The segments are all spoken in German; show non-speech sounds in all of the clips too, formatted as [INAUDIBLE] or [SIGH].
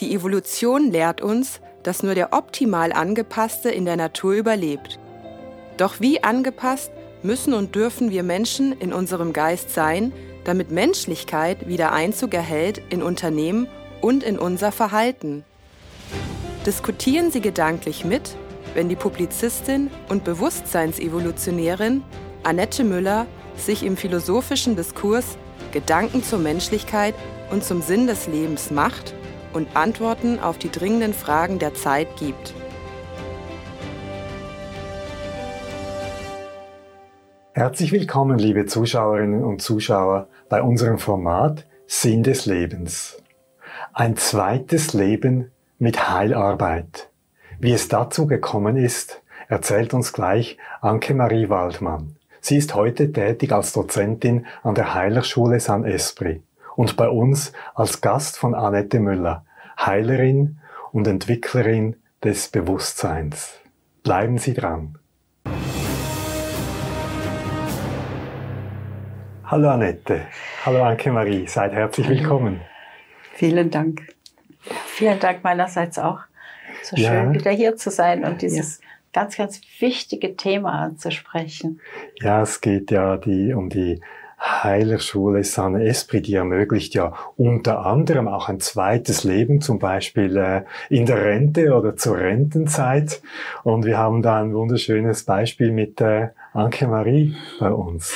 Die Evolution lehrt uns, dass nur der optimal angepasste in der Natur überlebt. Doch wie angepasst müssen und dürfen wir Menschen in unserem Geist sein, damit Menschlichkeit wieder Einzug erhält in Unternehmen und in unser Verhalten? Diskutieren Sie gedanklich mit, wenn die Publizistin und Bewusstseinsevolutionärin Annette Müller sich im philosophischen Diskurs Gedanken zur Menschlichkeit und zum Sinn des Lebens macht und Antworten auf die dringenden Fragen der Zeit gibt. Herzlich willkommen, liebe Zuschauerinnen und Zuschauer, bei unserem Format Sinn des Lebens. Ein zweites Leben mit Heilarbeit. Wie es dazu gekommen ist, erzählt uns gleich Anke-Marie Waldmann. Sie ist heute tätig als Dozentin an der Heilerschule San Esprit und bei uns als Gast von Annette Müller, Heilerin und Entwicklerin des Bewusstseins. Bleiben Sie dran. Hallo Annette, hallo Anke-Marie, seid herzlich willkommen. Vielen Dank. Vielen Dank meinerseits auch. So schön ja. wieder hier zu sein und dieses ja. ganz, ganz wichtige Thema anzusprechen. Ja, es geht ja die, um die Heilerschule San Esprit, die ermöglicht ja unter anderem auch ein zweites Leben, zum Beispiel äh, in der Rente oder zur Rentenzeit. Und wir haben da ein wunderschönes Beispiel mit äh, Anke-Marie bei uns.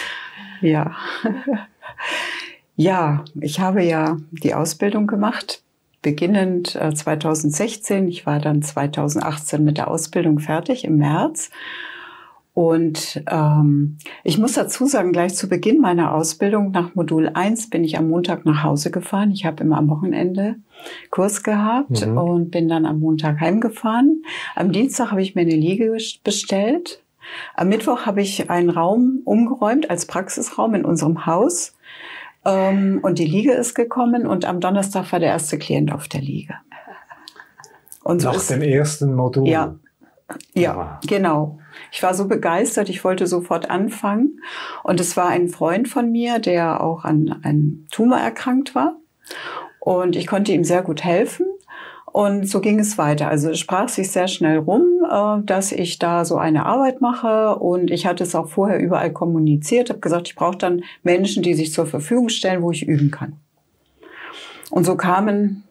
Ja. [LAUGHS] ja, ich habe ja die Ausbildung gemacht, beginnend äh, 2016. Ich war dann 2018 mit der Ausbildung fertig im März und ähm, ich muss dazu sagen, gleich zu Beginn meiner Ausbildung nach Modul 1 bin ich am Montag nach Hause gefahren. Ich habe immer am Wochenende Kurs gehabt mhm. und bin dann am Montag heimgefahren. Am Dienstag habe ich mir eine Liege bestellt. Am Mittwoch habe ich einen Raum umgeräumt als Praxisraum in unserem Haus. Ähm, und die Liege ist gekommen und am Donnerstag war der erste Klient auf der Liege. Und so Nach dem ersten Modul? Ja, ja, genau. Ich war so begeistert, ich wollte sofort anfangen. Und es war ein Freund von mir, der auch an einem Tumor erkrankt war. Und ich konnte ihm sehr gut helfen. Und so ging es weiter. Also es sprach sich sehr schnell rum, äh, dass ich da so eine Arbeit mache. Und ich hatte es auch vorher überall kommuniziert, habe gesagt, ich brauche dann Menschen, die sich zur Verfügung stellen, wo ich üben kann. Und so kamen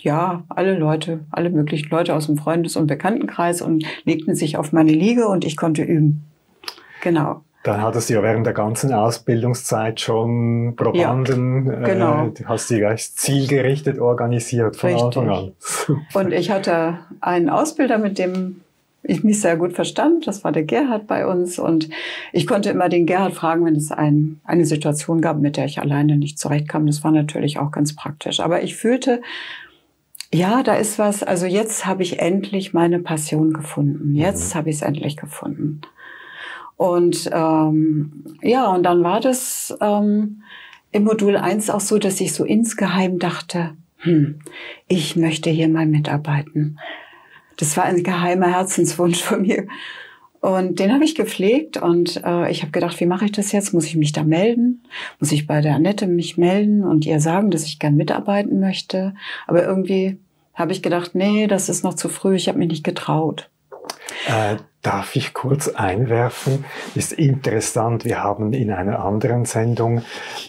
ja, alle Leute, alle möglichen Leute aus dem Freundes- und Bekanntenkreis und legten sich auf meine Liege und ich konnte üben. Genau. Dann hattest du ja während der ganzen Ausbildungszeit schon Probanden, ja, genau. äh, hast die gleich zielgerichtet organisiert von Richtig. Anfang an. [LAUGHS] und ich hatte einen Ausbilder, mit dem ich mich sehr gut verstand. Das war der Gerhard bei uns. Und ich konnte immer den Gerhard fragen, wenn es ein, eine Situation gab, mit der ich alleine nicht zurechtkam. Das war natürlich auch ganz praktisch. Aber ich fühlte, ja, da ist was. Also jetzt habe ich endlich meine Passion gefunden. Jetzt mhm. habe ich es endlich gefunden. Und ähm, ja, und dann war das ähm, im Modul 1 auch so, dass ich so insgeheim dachte, hm, ich möchte hier mal mitarbeiten. Das war ein geheimer Herzenswunsch von mir. Und den habe ich gepflegt und äh, ich habe gedacht, wie mache ich das jetzt? Muss ich mich da melden? Muss ich bei der Annette mich melden und ihr sagen, dass ich gern mitarbeiten möchte? Aber irgendwie habe ich gedacht, nee, das ist noch zu früh, ich habe mich nicht getraut. Äh, darf ich kurz einwerfen? Ist interessant, wir haben in einer anderen Sendung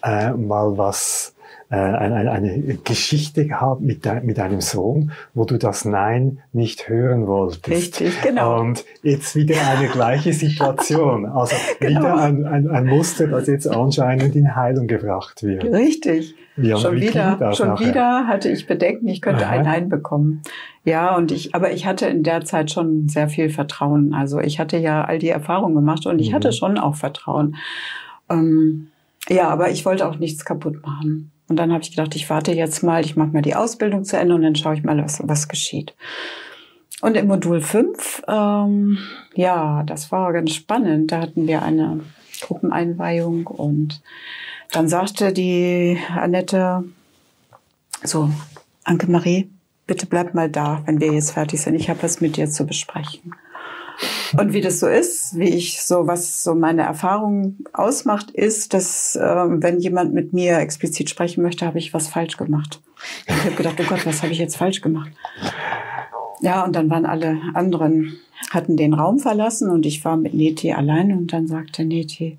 äh, mal was äh, eine, eine Geschichte gehabt mit, de, mit deinem Sohn, wo du das Nein nicht hören wolltest. Richtig, genau. Und jetzt wieder eine gleiche Situation. [LAUGHS] Also genau. wieder ein, ein, ein Muster, das jetzt anscheinend in Heilung gebracht wird. Richtig. Ja, schon wieder, schon nachher? wieder hatte ich Bedenken, ich könnte Aha. ein Nein bekommen. Ja, und ich, aber ich hatte in der Zeit schon sehr viel Vertrauen. Also ich hatte ja all die Erfahrungen gemacht und ich mhm. hatte schon auch Vertrauen. Ähm, ja, aber ich wollte auch nichts kaputt machen. Und dann habe ich gedacht, ich warte jetzt mal, ich mache mal die Ausbildung zu Ende und dann schaue ich mal, was, was geschieht. Und im Modul 5, ähm, ja, das war ganz spannend. Da hatten wir eine Gruppeneinweihung und dann sagte die Annette, so, Anke Marie, bitte bleib mal da, wenn wir jetzt fertig sind. Ich habe was mit dir zu besprechen. Und wie das so ist, wie ich so, was so meine Erfahrung ausmacht, ist, dass äh, wenn jemand mit mir explizit sprechen möchte, habe ich was falsch gemacht. Ich habe gedacht, oh Gott, was habe ich jetzt falsch gemacht? Ja, und dann waren alle anderen, hatten den Raum verlassen und ich war mit Neti allein und dann sagte Neti,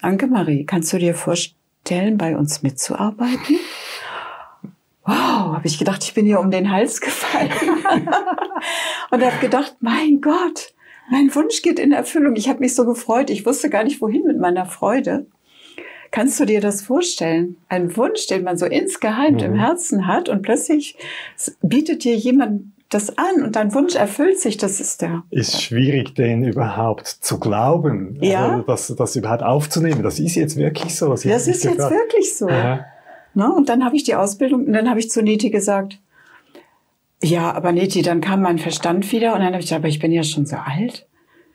Anke Marie, kannst du dir vorstellen, bei uns mitzuarbeiten? Wow, habe ich gedacht, ich bin hier um den Hals gefallen. [LAUGHS] und habe gedacht, mein Gott, mein Wunsch geht in Erfüllung. Ich habe mich so gefreut. Ich wusste gar nicht, wohin mit meiner Freude. Kannst du dir das vorstellen? Ein Wunsch, den man so insgeheim mhm. im Herzen hat und plötzlich bietet dir jemand das an und dein Wunsch erfüllt sich, das ist der. Ist schwierig, den überhaupt zu glauben, ja. Also das, das überhaupt aufzunehmen. Das ist jetzt wirklich so. Das ist jetzt gefragt. wirklich so. Ja. Na, und dann habe ich die Ausbildung und dann habe ich zu Neti gesagt, ja, aber Neti, dann kam mein Verstand wieder und dann habe ich gesagt, aber ich bin ja schon so alt.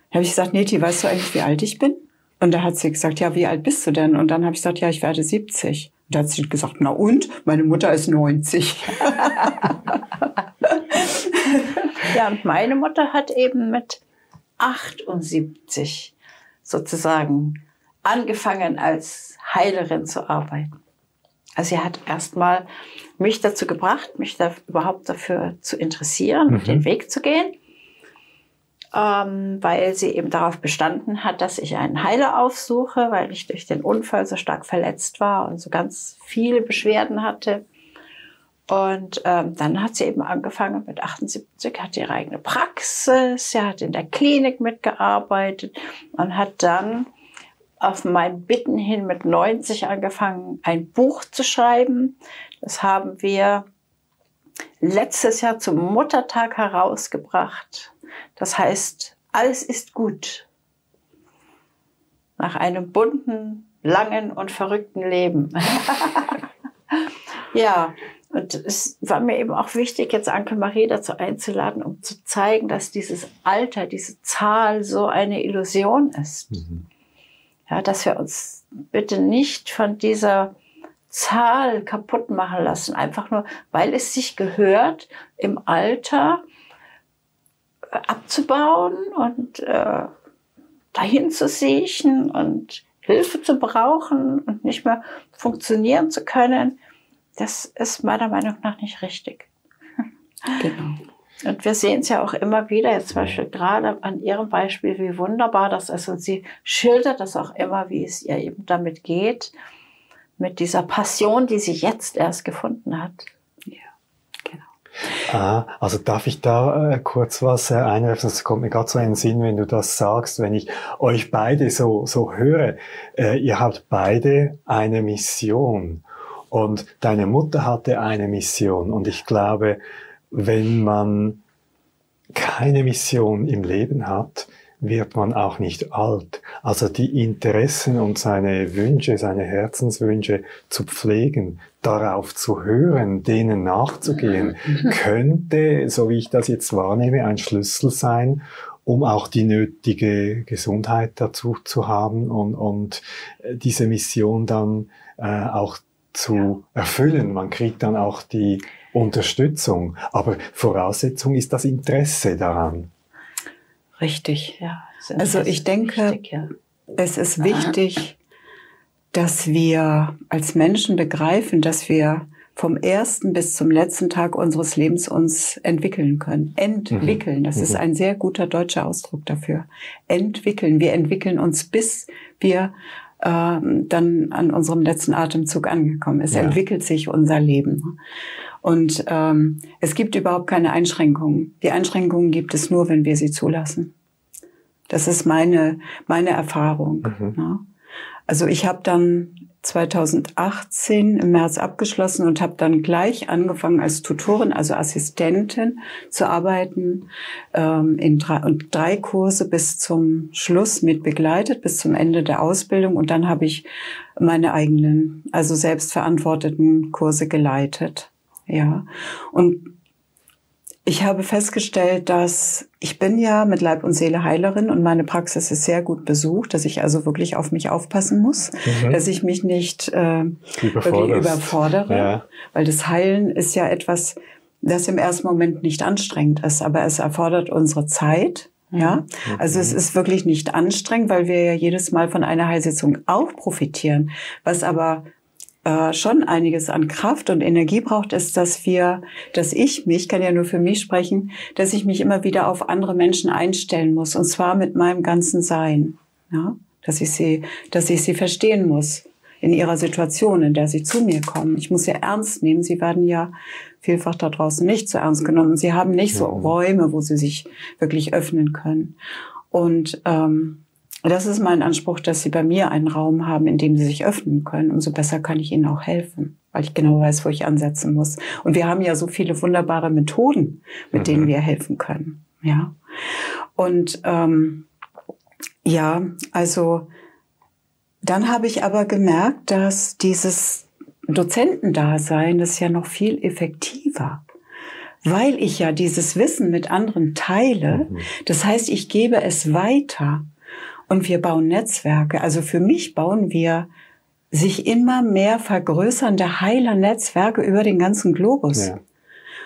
Dann habe ich gesagt, Neti, weißt du eigentlich, wie alt ich bin? Und da hat sie gesagt, ja, wie alt bist du denn? Und dann habe ich gesagt, ja, ich werde 70. Und da hat sie gesagt, na und? Meine Mutter ist 90. [LAUGHS] ja, und meine Mutter hat eben mit 78 sozusagen angefangen als Heilerin zu arbeiten. Also sie hat erstmal mich dazu gebracht, mich da überhaupt dafür zu interessieren, mhm. den Weg zu gehen, ähm, weil sie eben darauf bestanden hat, dass ich einen Heiler aufsuche, weil ich durch den Unfall so stark verletzt war und so ganz viele Beschwerden hatte. Und ähm, dann hat sie eben angefangen mit 78, hat ihre eigene Praxis, sie hat in der Klinik mitgearbeitet und hat dann auf mein Bitten hin mit 90 angefangen, ein Buch zu schreiben. Das haben wir letztes Jahr zum Muttertag herausgebracht. Das heißt, alles ist gut. Nach einem bunten, langen und verrückten Leben. [LAUGHS] ja, und es war mir eben auch wichtig, jetzt Anke Marie dazu einzuladen, um zu zeigen, dass dieses Alter, diese Zahl so eine Illusion ist. Mhm. Ja, dass wir uns bitte nicht von dieser Zahl kaputt machen lassen, einfach nur, weil es sich gehört, im Alter äh, abzubauen und äh, dahin zu siechen und Hilfe zu brauchen und nicht mehr funktionieren zu können, das ist meiner Meinung nach nicht richtig. Genau. Und wir sehen es ja auch immer wieder, jetzt zum Beispiel gerade an Ihrem Beispiel, wie wunderbar das ist. Und sie schildert das auch immer, wie es ihr eben damit geht, mit dieser Passion, die sie jetzt erst gefunden hat. Ja, genau. Ah, also darf ich da äh, kurz was äh, einwerfen? Das kommt mir gerade so in den Sinn, wenn du das sagst, wenn ich euch beide so, so höre. Äh, ihr habt beide eine Mission. Und deine Mutter hatte eine Mission. Und ich glaube, wenn man keine Mission im Leben hat, wird man auch nicht alt. Also die Interessen und seine Wünsche, seine Herzenswünsche zu pflegen, darauf zu hören, denen nachzugehen, [LAUGHS] könnte, so wie ich das jetzt wahrnehme, ein Schlüssel sein, um auch die nötige Gesundheit dazu zu haben und, und diese Mission dann äh, auch zu erfüllen. Man kriegt dann auch die Unterstützung. Aber Voraussetzung ist das Interesse daran. Richtig, ja. Also ich denke, wichtig, ja. es ist wichtig, dass wir als Menschen begreifen, dass wir vom ersten bis zum letzten Tag unseres Lebens uns entwickeln können. Entwickeln, das ist mhm. ein sehr guter deutscher Ausdruck dafür. Entwickeln. Wir entwickeln uns, bis wir dann an unserem letzten Atemzug angekommen ist. Ja. Entwickelt sich unser Leben. Und ähm, es gibt überhaupt keine Einschränkungen. Die Einschränkungen gibt es nur, wenn wir sie zulassen. Das ist meine, meine Erfahrung. Mhm. Ja. Also ich habe dann 2018 im März abgeschlossen und habe dann gleich angefangen als Tutorin, also Assistentin zu arbeiten ähm, in drei, und drei Kurse bis zum Schluss mit begleitet, bis zum Ende der Ausbildung. Und dann habe ich meine eigenen, also selbstverantworteten Kurse geleitet. Ja. Und ich habe festgestellt, dass ich bin ja mit Leib und Seele Heilerin und meine Praxis ist sehr gut besucht, dass ich also wirklich auf mich aufpassen muss, mhm. dass ich mich nicht äh, wirklich überfordere, ja. weil das Heilen ist ja etwas, das im ersten Moment nicht anstrengend ist, aber es erfordert unsere Zeit Ja, also es ist wirklich nicht anstrengend, weil wir ja jedes Mal von einer Heilsitzung auch profitieren. Was aber äh, schon einiges an Kraft und Energie braucht, ist, dass wir, dass ich mich, kann ja nur für mich sprechen, dass ich mich immer wieder auf andere Menschen einstellen muss und zwar mit meinem ganzen Sein. Ja, dass ich sie, dass ich sie verstehen muss in ihrer Situation, in der sie zu mir kommen. Ich muss sie ernst nehmen. Sie werden ja vielfach da draußen nicht so ernst genommen. Sie haben nicht so Räume, wo sie sich wirklich öffnen können. Und ähm, das ist mein Anspruch, dass sie bei mir einen Raum haben, in dem sie sich öffnen können. Umso besser kann ich ihnen auch helfen, weil ich genau weiß, wo ich ansetzen muss. Und wir haben ja so viele wunderbare Methoden, mit mhm. denen wir helfen können. Ja. Und ähm, ja, also dann habe ich aber gemerkt, dass dieses Dozentendasein ist ja noch viel effektiver, weil ich ja dieses Wissen mit anderen teile. Mhm. Das heißt, ich gebe es weiter und wir bauen Netzwerke. Also für mich bauen wir sich immer mehr vergrößernde Heilernetzwerke über den ganzen Globus. Ja.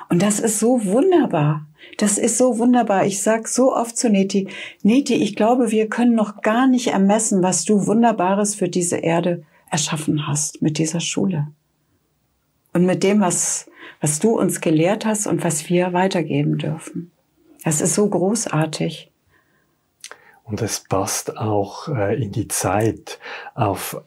Und das ist so wunderbar. Das ist so wunderbar. Ich sag so oft zu Neti, Neti, ich glaube, wir können noch gar nicht ermessen, was du Wunderbares für diese Erde erschaffen hast mit dieser Schule. Und mit dem, was, was du uns gelehrt hast und was wir weitergeben dürfen. Das ist so großartig. Und es passt auch äh, in die Zeit auf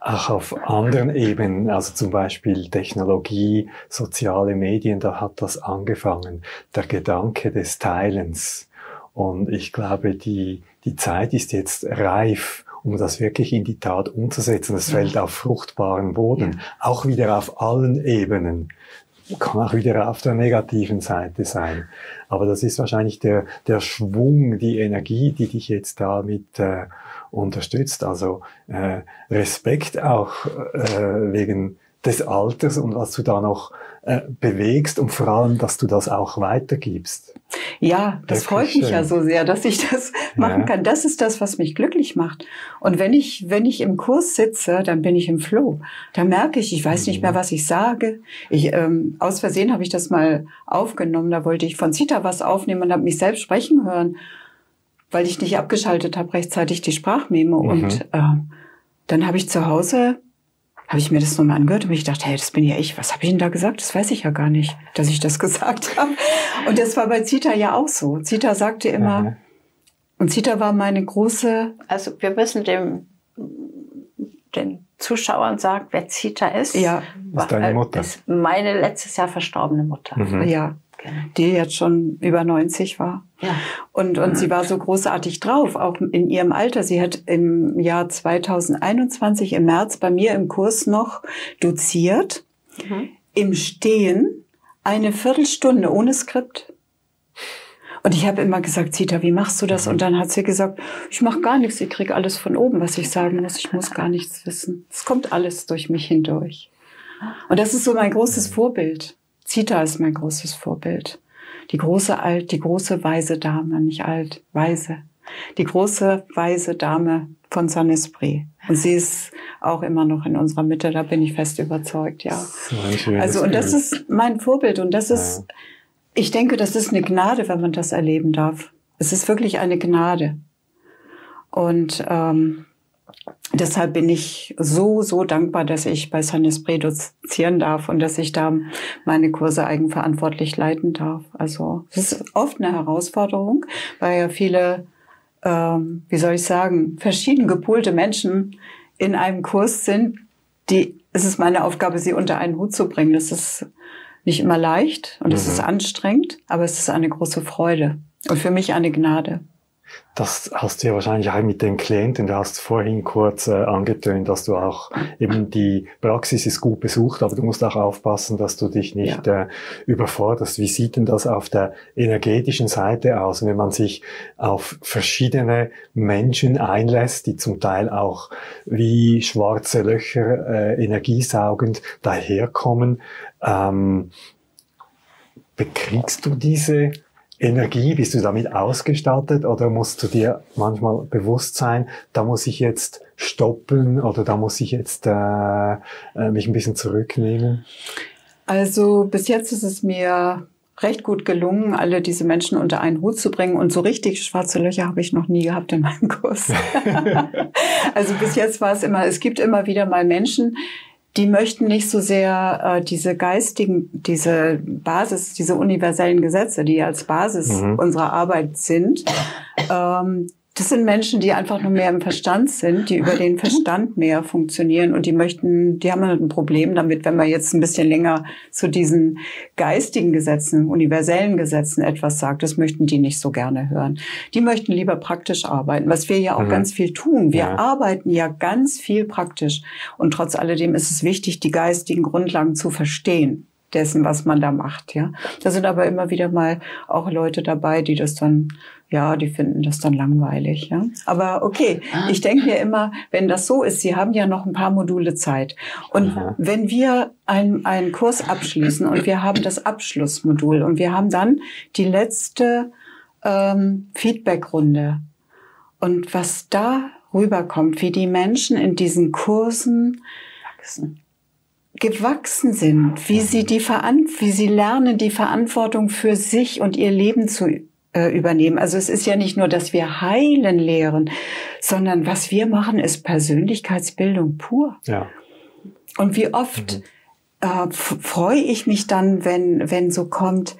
auch auf anderen Ebenen, also zum Beispiel Technologie, soziale Medien, da hat das angefangen. Der Gedanke des Teilens. Und ich glaube, die, die Zeit ist jetzt reif, um das wirklich in die Tat umzusetzen. Es fällt auf fruchtbaren Boden, ja. auch wieder auf allen Ebenen kann auch wieder auf der negativen Seite sein. Aber das ist wahrscheinlich der, der Schwung, die Energie, die dich jetzt damit äh, unterstützt. Also äh, Respekt auch äh, wegen des Alters und was du da noch äh, bewegst und vor allem, dass du das auch weitergibst. Ja, das Wirklich freut mich schön. ja so sehr, dass ich das machen ja. kann. Das ist das, was mich glücklich macht. Und wenn ich, wenn ich im Kurs sitze, dann bin ich im Flow. Da merke ich, ich weiß nicht mehr, mhm. was ich sage. Ich, ähm, aus Versehen habe ich das mal aufgenommen. Da wollte ich von Zita was aufnehmen und habe mich selbst sprechen hören, weil ich nicht abgeschaltet habe rechtzeitig die Sprachmemo. Mhm. Und äh, dann habe ich zu Hause habe ich mir das nochmal angehört und ich dachte, hey, das bin ja ich. Was habe ich denn da gesagt? Das weiß ich ja gar nicht, dass ich das [LAUGHS] gesagt habe. Und das war bei Zita ja auch so. Zita sagte immer, mhm. und Zita war meine große. Also wir müssen dem den Zuschauern sagen, wer Zita ist. Ja, ist deine Mutter. Ist meine letztes Jahr verstorbene Mutter. Mhm. Ja, die jetzt schon über 90 war. Ja. Und, und sie war so großartig drauf, auch in ihrem Alter. Sie hat im Jahr 2021 im März bei mir im Kurs noch doziert, mhm. im Stehen, eine Viertelstunde ohne Skript. Und ich habe immer gesagt, Zita, wie machst du das? Mhm. Und dann hat sie gesagt, ich mache gar nichts, ich krieg alles von oben, was ich sagen muss. Ich muss gar nichts wissen. Es kommt alles durch mich hindurch. Und das ist so mein großes Vorbild. Zita ist mein großes Vorbild. Die große alt, die große weise Dame, nicht alt, weise. Die große weise Dame von San Esprit. Und sie ist auch immer noch in unserer Mitte, da bin ich fest überzeugt, ja. Also, und das ist mein Vorbild und das ist, ich denke, das ist eine Gnade, wenn man das erleben darf. Es ist wirklich eine Gnade. Und ähm, deshalb bin ich so, so dankbar, dass ich bei San Esprit dozieren darf und dass ich da meine Kurse eigenverantwortlich leiten darf. Also es ist oft eine Herausforderung, weil ja viele, ähm, wie soll ich sagen, verschieden gepolte Menschen in einem Kurs sind, die, es ist meine Aufgabe, sie unter einen Hut zu bringen. Das ist nicht immer leicht und es mhm. ist anstrengend, aber es ist eine große Freude und für mich eine Gnade. Das hast du ja wahrscheinlich auch mit den Klienten. Du hast vorhin kurz äh, angetönt, dass du auch eben die Praxis ist gut besucht, aber du musst auch aufpassen, dass du dich nicht ja. äh, überforderst. Wie sieht denn das auf der energetischen Seite aus, wenn man sich auf verschiedene Menschen einlässt, die zum Teil auch wie schwarze Löcher äh, energiesaugend daherkommen? Ähm, bekriegst du diese Energie? Bist du damit ausgestattet oder musst du dir manchmal bewusst sein, da muss ich jetzt stoppen oder da muss ich jetzt äh, äh, mich ein bisschen zurücknehmen? Also bis jetzt ist es mir recht gut gelungen, alle diese Menschen unter einen Hut zu bringen. Und so richtig schwarze Löcher habe ich noch nie gehabt in meinem Kurs. [LAUGHS] also bis jetzt war es immer, es gibt immer wieder mal Menschen, die möchten nicht so sehr äh, diese geistigen, diese Basis, diese universellen Gesetze, die als Basis mhm. unserer Arbeit sind, ähm, das sind Menschen, die einfach nur mehr im Verstand sind, die über den Verstand mehr funktionieren und die möchten, die haben halt ein Problem damit, wenn man jetzt ein bisschen länger zu diesen geistigen Gesetzen, universellen Gesetzen etwas sagt, das möchten die nicht so gerne hören. Die möchten lieber praktisch arbeiten, was wir ja auch mhm. ganz viel tun. Wir ja. arbeiten ja ganz viel praktisch und trotz alledem ist es wichtig, die geistigen Grundlagen zu verstehen dessen, was man da macht, ja. Da sind aber immer wieder mal auch Leute dabei, die das dann ja, die finden das dann langweilig. Ja? Aber okay, ah. ich denke mir immer, wenn das so ist, Sie haben ja noch ein paar Module Zeit. Und Aha. wenn wir einen Kurs abschließen und wir haben das Abschlussmodul und wir haben dann die letzte ähm, Feedbackrunde und was da rüberkommt, wie die Menschen in diesen Kursen wachsen gewachsen sind, wie sie die Veran wie sie lernen, die Verantwortung für sich und ihr Leben zu äh, übernehmen. Also es ist ja nicht nur, dass wir heilen lehren, sondern was wir machen, ist Persönlichkeitsbildung pur. Ja. Und wie oft mhm. äh, freue ich mich dann, wenn, wenn so kommt,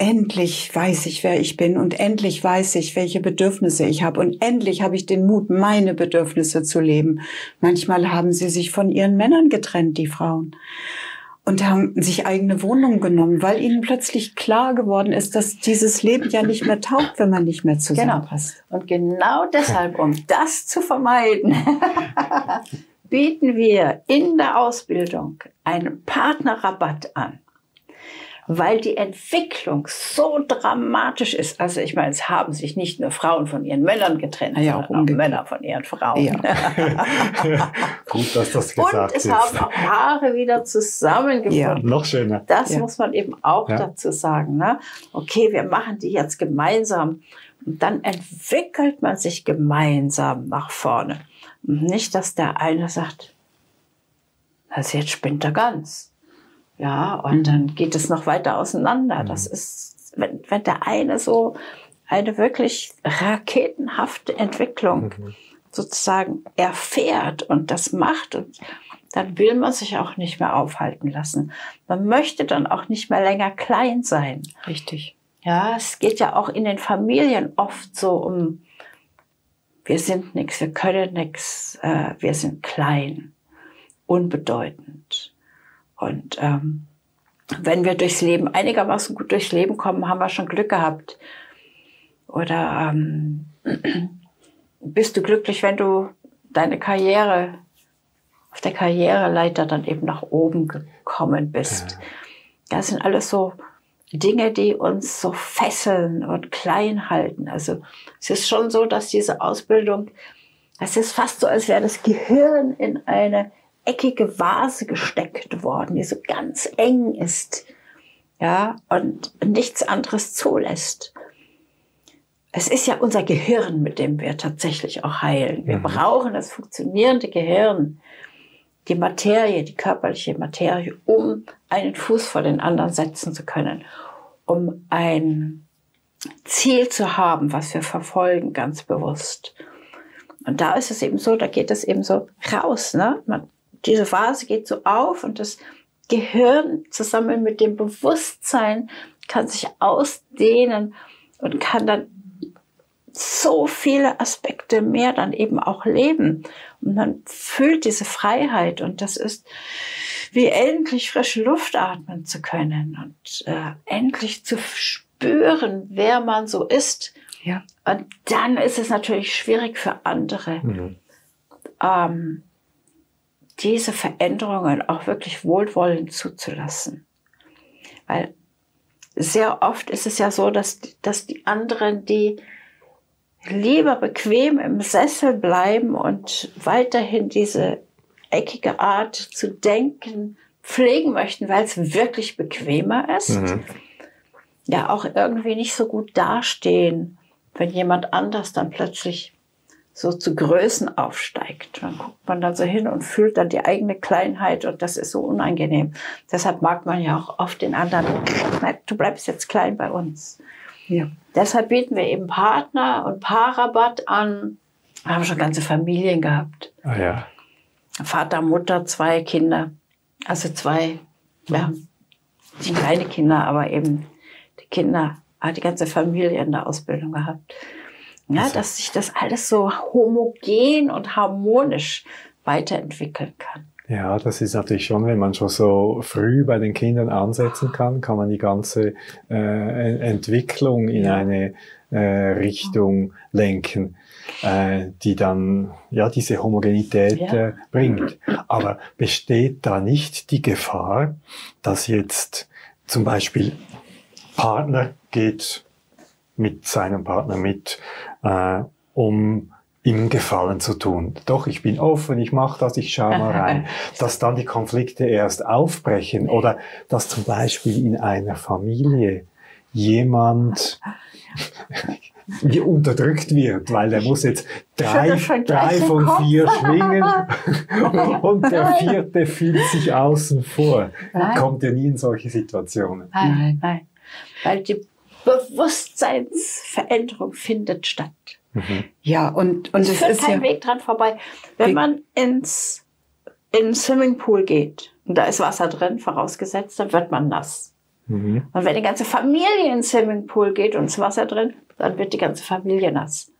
endlich weiß ich, wer ich bin und endlich weiß ich, welche Bedürfnisse ich habe und endlich habe ich den Mut, meine Bedürfnisse zu leben. Manchmal haben sie sich von ihren Männern getrennt, die Frauen und haben sich eigene Wohnungen genommen, weil ihnen plötzlich klar geworden ist, dass dieses Leben ja nicht mehr taugt, wenn man nicht mehr zusammenpasst. Genau. Und genau deshalb, um das zu vermeiden, [LAUGHS] bieten wir in der Ausbildung einen Partnerrabatt an weil die Entwicklung so dramatisch ist. Also ich meine, es haben sich nicht nur Frauen von ihren Männern getrennt, ja, sondern auch, Männer von ihren Frauen. Ja. [LAUGHS] Gut, dass das gesagt Und es ist. haben auch Paare wieder zusammengefunden. Ja. Noch schöner. Das muss man eben auch dazu sagen. Ne? Okay, wir machen die jetzt gemeinsam. Und dann entwickelt man sich gemeinsam nach vorne. Und nicht, dass der eine sagt, also jetzt spinnt er ganz. Ja, und dann geht es noch weiter auseinander. Das mhm. ist, wenn, wenn der eine so eine wirklich raketenhafte Entwicklung mhm. sozusagen erfährt und das macht und dann will man sich auch nicht mehr aufhalten lassen. Man möchte dann auch nicht mehr länger klein sein. Richtig. Ja, es geht ja auch in den Familien oft so um, wir sind nichts, wir können nichts, äh, wir sind klein, unbedeutend. Und ähm, wenn wir durchs Leben einigermaßen gut durchs Leben kommen, haben wir schon Glück gehabt. Oder ähm, [CLEARS THROAT] bist du glücklich, wenn du deine Karriere auf der Karriereleiter dann eben nach oben gekommen bist. Ja. Das sind alles so Dinge, die uns so fesseln und klein halten. Also es ist schon so, dass diese Ausbildung, es ist fast so, als wäre das Gehirn in eine eckige Vase gesteckt worden, die so ganz eng ist, ja, und nichts anderes zulässt. Es ist ja unser Gehirn, mit dem wir tatsächlich auch heilen. Wir mhm. brauchen das funktionierende Gehirn, die Materie, die körperliche Materie, um einen Fuß vor den anderen setzen zu können, um ein Ziel zu haben, was wir verfolgen, ganz bewusst. Und da ist es eben so, da geht es eben so raus. Ne? Man diese Phase geht so auf und das Gehirn zusammen mit dem Bewusstsein kann sich ausdehnen und kann dann so viele Aspekte mehr dann eben auch leben. Und man fühlt diese Freiheit und das ist wie endlich frische Luft atmen zu können und äh, endlich zu spüren, wer man so ist. Ja. Und dann ist es natürlich schwierig für andere. Mhm. Ähm, diese Veränderungen auch wirklich wohlwollend zuzulassen. Weil sehr oft ist es ja so, dass, dass die anderen, die lieber bequem im Sessel bleiben und weiterhin diese eckige Art zu denken pflegen möchten, weil es wirklich bequemer ist, mhm. ja auch irgendwie nicht so gut dastehen, wenn jemand anders dann plötzlich so zu Größen aufsteigt. Dann guckt man dann so hin und fühlt dann die eigene Kleinheit und das ist so unangenehm. Deshalb mag man ja auch oft den anderen, nein, du bleibst jetzt klein bei uns. Ja. Deshalb bieten wir eben Partner und Paarrabatt an. Wir haben schon ganze Familien gehabt. Ah ja. Vater, Mutter, zwei Kinder. Also zwei, ja, die kleine Kinder, aber eben die Kinder, hat die ganze Familie in der Ausbildung gehabt. Ja, also. dass sich das alles so homogen und harmonisch weiterentwickeln kann. Ja, das ist natürlich schon, wenn man schon so früh bei den Kindern ansetzen kann, kann man die ganze äh, Entwicklung in ja. eine äh, Richtung lenken, äh, die dann ja diese Homogenität ja. äh, bringt. Aber besteht da nicht die Gefahr, dass jetzt zum Beispiel Partner geht mit seinem Partner mit, äh, um ihm Gefallen zu tun. Doch, ich bin offen, ich mache das, ich schaue mal rein. [LAUGHS] Dass dann die Konflikte erst aufbrechen oder dass zum Beispiel in einer Familie jemand [LAUGHS] unterdrückt wird, weil der muss jetzt drei, drei von vier schwingen [LAUGHS] und der vierte fühlt sich außen vor. Nein. Kommt ja nie in solche Situationen. Nein, nein. Weil die Bewusstseinsveränderung findet statt. Mhm. Ja, und, und es, es führt ist kein ja Weg dran vorbei. Wenn man ins, in Swimmingpool geht und da ist Wasser drin, vorausgesetzt, dann wird man nass. Mhm. Und wenn die ganze Familie in den Swimmingpool geht und es Wasser drin, dann wird die ganze Familie nass.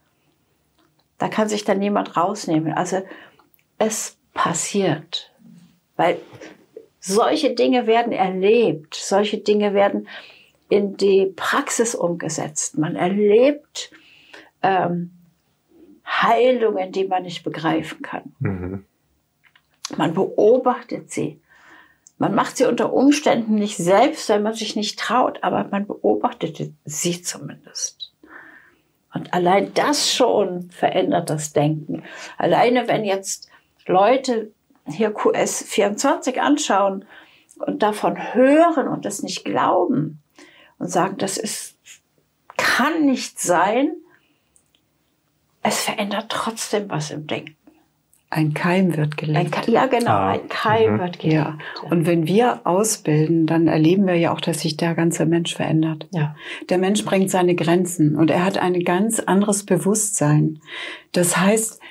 Da kann sich dann niemand rausnehmen. Also es passiert. Weil solche Dinge werden erlebt, solche Dinge werden in die Praxis umgesetzt. Man erlebt ähm, Heilungen, die man nicht begreifen kann. Mhm. Man beobachtet sie. Man macht sie unter Umständen nicht selbst, weil man sich nicht traut, aber man beobachtet sie zumindest. Und allein das schon verändert das Denken. Alleine wenn jetzt Leute hier QS 24 anschauen und davon hören und das nicht glauben, und sagen, das ist, kann nicht sein. Es verändert trotzdem was im Denken. Ein Keim wird gelegt. Ein, ja, genau, ah. ein Keim mhm. wird gelegt. Ja. Und wenn wir ausbilden, dann erleben wir ja auch, dass sich der ganze Mensch verändert. Ja. Der Mensch bringt seine Grenzen und er hat ein ganz anderes Bewusstsein. Das heißt,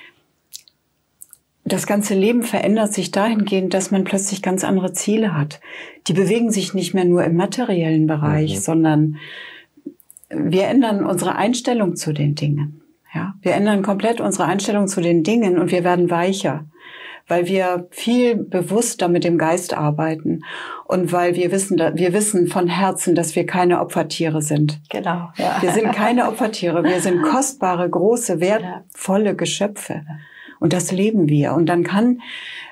das ganze Leben verändert sich dahingehend, dass man plötzlich ganz andere Ziele hat. Die bewegen sich nicht mehr nur im materiellen Bereich, mhm. sondern wir ändern unsere Einstellung zu den Dingen. Ja, wir ändern komplett unsere Einstellung zu den Dingen und wir werden weicher, weil wir viel bewusster mit dem Geist arbeiten und weil wir wissen, wir wissen von Herzen, dass wir keine Opfertiere sind. Genau. Ja. Wir sind keine Opfertiere, wir sind [LAUGHS] kostbare, große, wertvolle Geschöpfe. Und das leben wir. Und dann kann,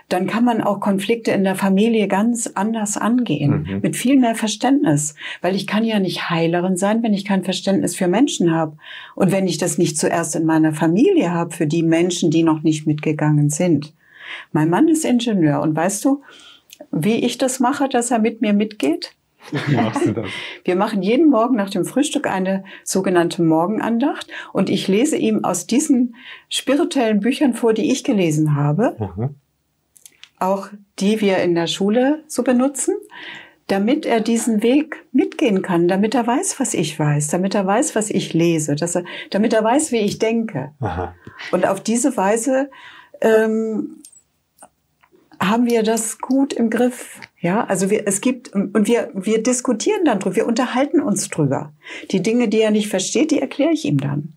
dann kann man auch Konflikte in der Familie ganz anders angehen, mhm. mit viel mehr Verständnis. Weil ich kann ja nicht Heilerin sein, wenn ich kein Verständnis für Menschen habe. Und wenn ich das nicht zuerst in meiner Familie habe, für die Menschen, die noch nicht mitgegangen sind. Mein Mann ist Ingenieur und weißt du, wie ich das mache, dass er mit mir mitgeht? Wie machst du das? [LAUGHS] Wir machen jeden Morgen nach dem Frühstück eine sogenannte Morgenandacht und ich lese ihm aus diesen spirituellen Büchern vor, die ich gelesen habe, mhm. auch die wir in der Schule so benutzen, damit er diesen Weg mitgehen kann, damit er weiß, was ich weiß, damit er weiß, was ich lese, dass er, damit er weiß, wie ich denke. Aha. Und auf diese Weise ähm, haben wir das gut im Griff. Ja, also wir, es gibt, und wir, wir diskutieren dann drüber, wir unterhalten uns drüber. Die Dinge, die er nicht versteht, die erkläre ich ihm dann.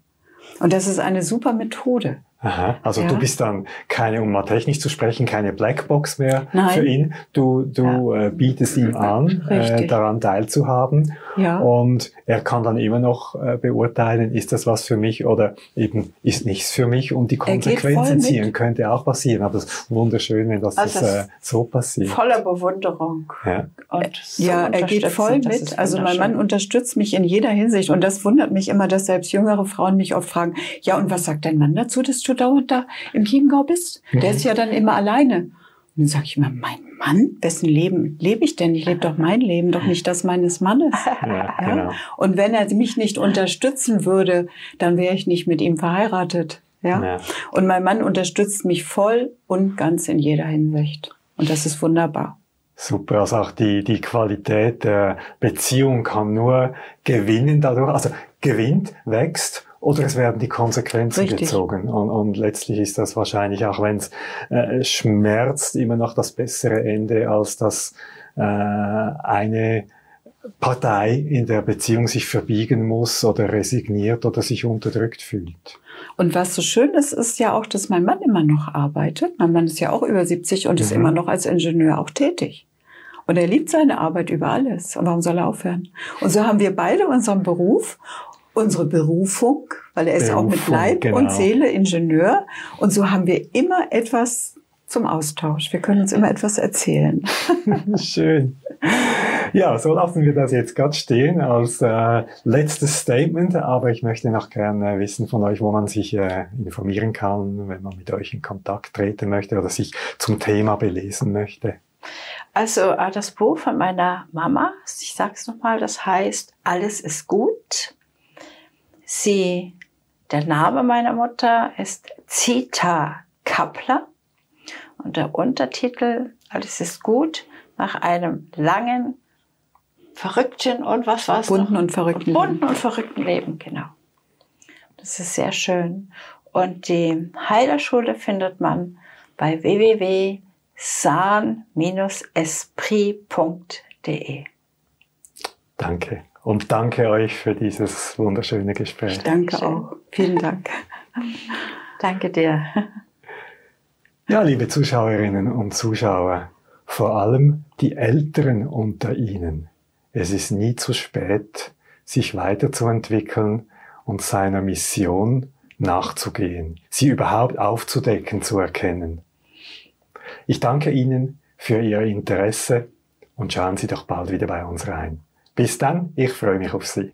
Und das ist eine super Methode. Aha, also ja. du bist dann keine, um mal technisch zu sprechen, keine Blackbox mehr Nein. für ihn. Du, du ja. äh, bietest ihm an, äh, daran teilzuhaben. Ja. Und er kann dann immer noch äh, beurteilen, ist das was für mich oder eben ist nichts für mich und die Konsequenzen ziehen könnte auch passieren. Aber es ist wunderschön, wenn das, also das äh, so passiert. Voller Bewunderung. Ja, und so ja er geht voll mit. Also mein Mann unterstützt mich in jeder Hinsicht und das wundert mich immer, dass selbst jüngere Frauen mich oft fragen, ja und was sagt dein Mann dazu, dass du du dauernd da im Chiemgau bist? Der ist ja dann immer alleine. Und dann sage ich immer, mein Mann, wessen Leben lebe ich denn? Ich lebe doch mein Leben, doch nicht das meines Mannes. Ja, genau. Und wenn er mich nicht unterstützen würde, dann wäre ich nicht mit ihm verheiratet. Ja? ja? Und mein Mann unterstützt mich voll und ganz in jeder Hinsicht. Und das ist wunderbar. Super, also auch die, die Qualität der Beziehung kann nur gewinnen dadurch, also gewinnt, wächst oder es werden die Konsequenzen Richtig. gezogen. Und, und letztlich ist das wahrscheinlich, auch wenn es äh, schmerzt, immer noch das bessere Ende, als dass äh, eine Partei in der Beziehung sich verbiegen muss oder resigniert oder sich unterdrückt fühlt. Und was so schön ist, ist ja auch, dass mein Mann immer noch arbeitet. Mein Mann ist ja auch über 70 und mhm. ist immer noch als Ingenieur auch tätig. Und er liebt seine Arbeit über alles. Und warum soll er aufhören? Und so haben wir beide unseren Beruf, unsere Berufung, weil er ist Berufung, auch mit Leib genau. und Seele Ingenieur. Und so haben wir immer etwas zum Austausch. Wir können uns immer etwas erzählen. [LAUGHS] Schön. Ja, so lassen wir das jetzt gerade stehen als äh, letztes Statement. Aber ich möchte noch gerne wissen von euch, wo man sich äh, informieren kann, wenn man mit euch in Kontakt treten möchte oder sich zum Thema belesen möchte. Also äh, das Buch von meiner Mama, ich sag's nochmal, das heißt Alles ist gut. Sie, der Name meiner Mutter ist Zita Kappler und der Untertitel Alles ist gut nach einem langen, verrückten und was war's Bunten noch? und verrückten Bunten Leben. und verrückten Leben, genau. Das ist sehr schön. Und die Heilerschule findet man bei www san-esprit.de. Danke. Und danke euch für dieses wunderschöne Gespräch. Ich danke Schön. auch. Vielen Dank. danke dir. Ja, liebe Zuschauerinnen und Zuschauer, vor allem die Älteren unter Ihnen. Es ist nie zu spät, sich weiterzuentwickeln und seiner Mission nachzugehen, sie überhaupt aufzudecken, zu erkennen. Ich danke Ihnen für Ihr Interesse und schauen Sie doch bald wieder bei uns rein. Bis dann, ich freue mich auf Sie.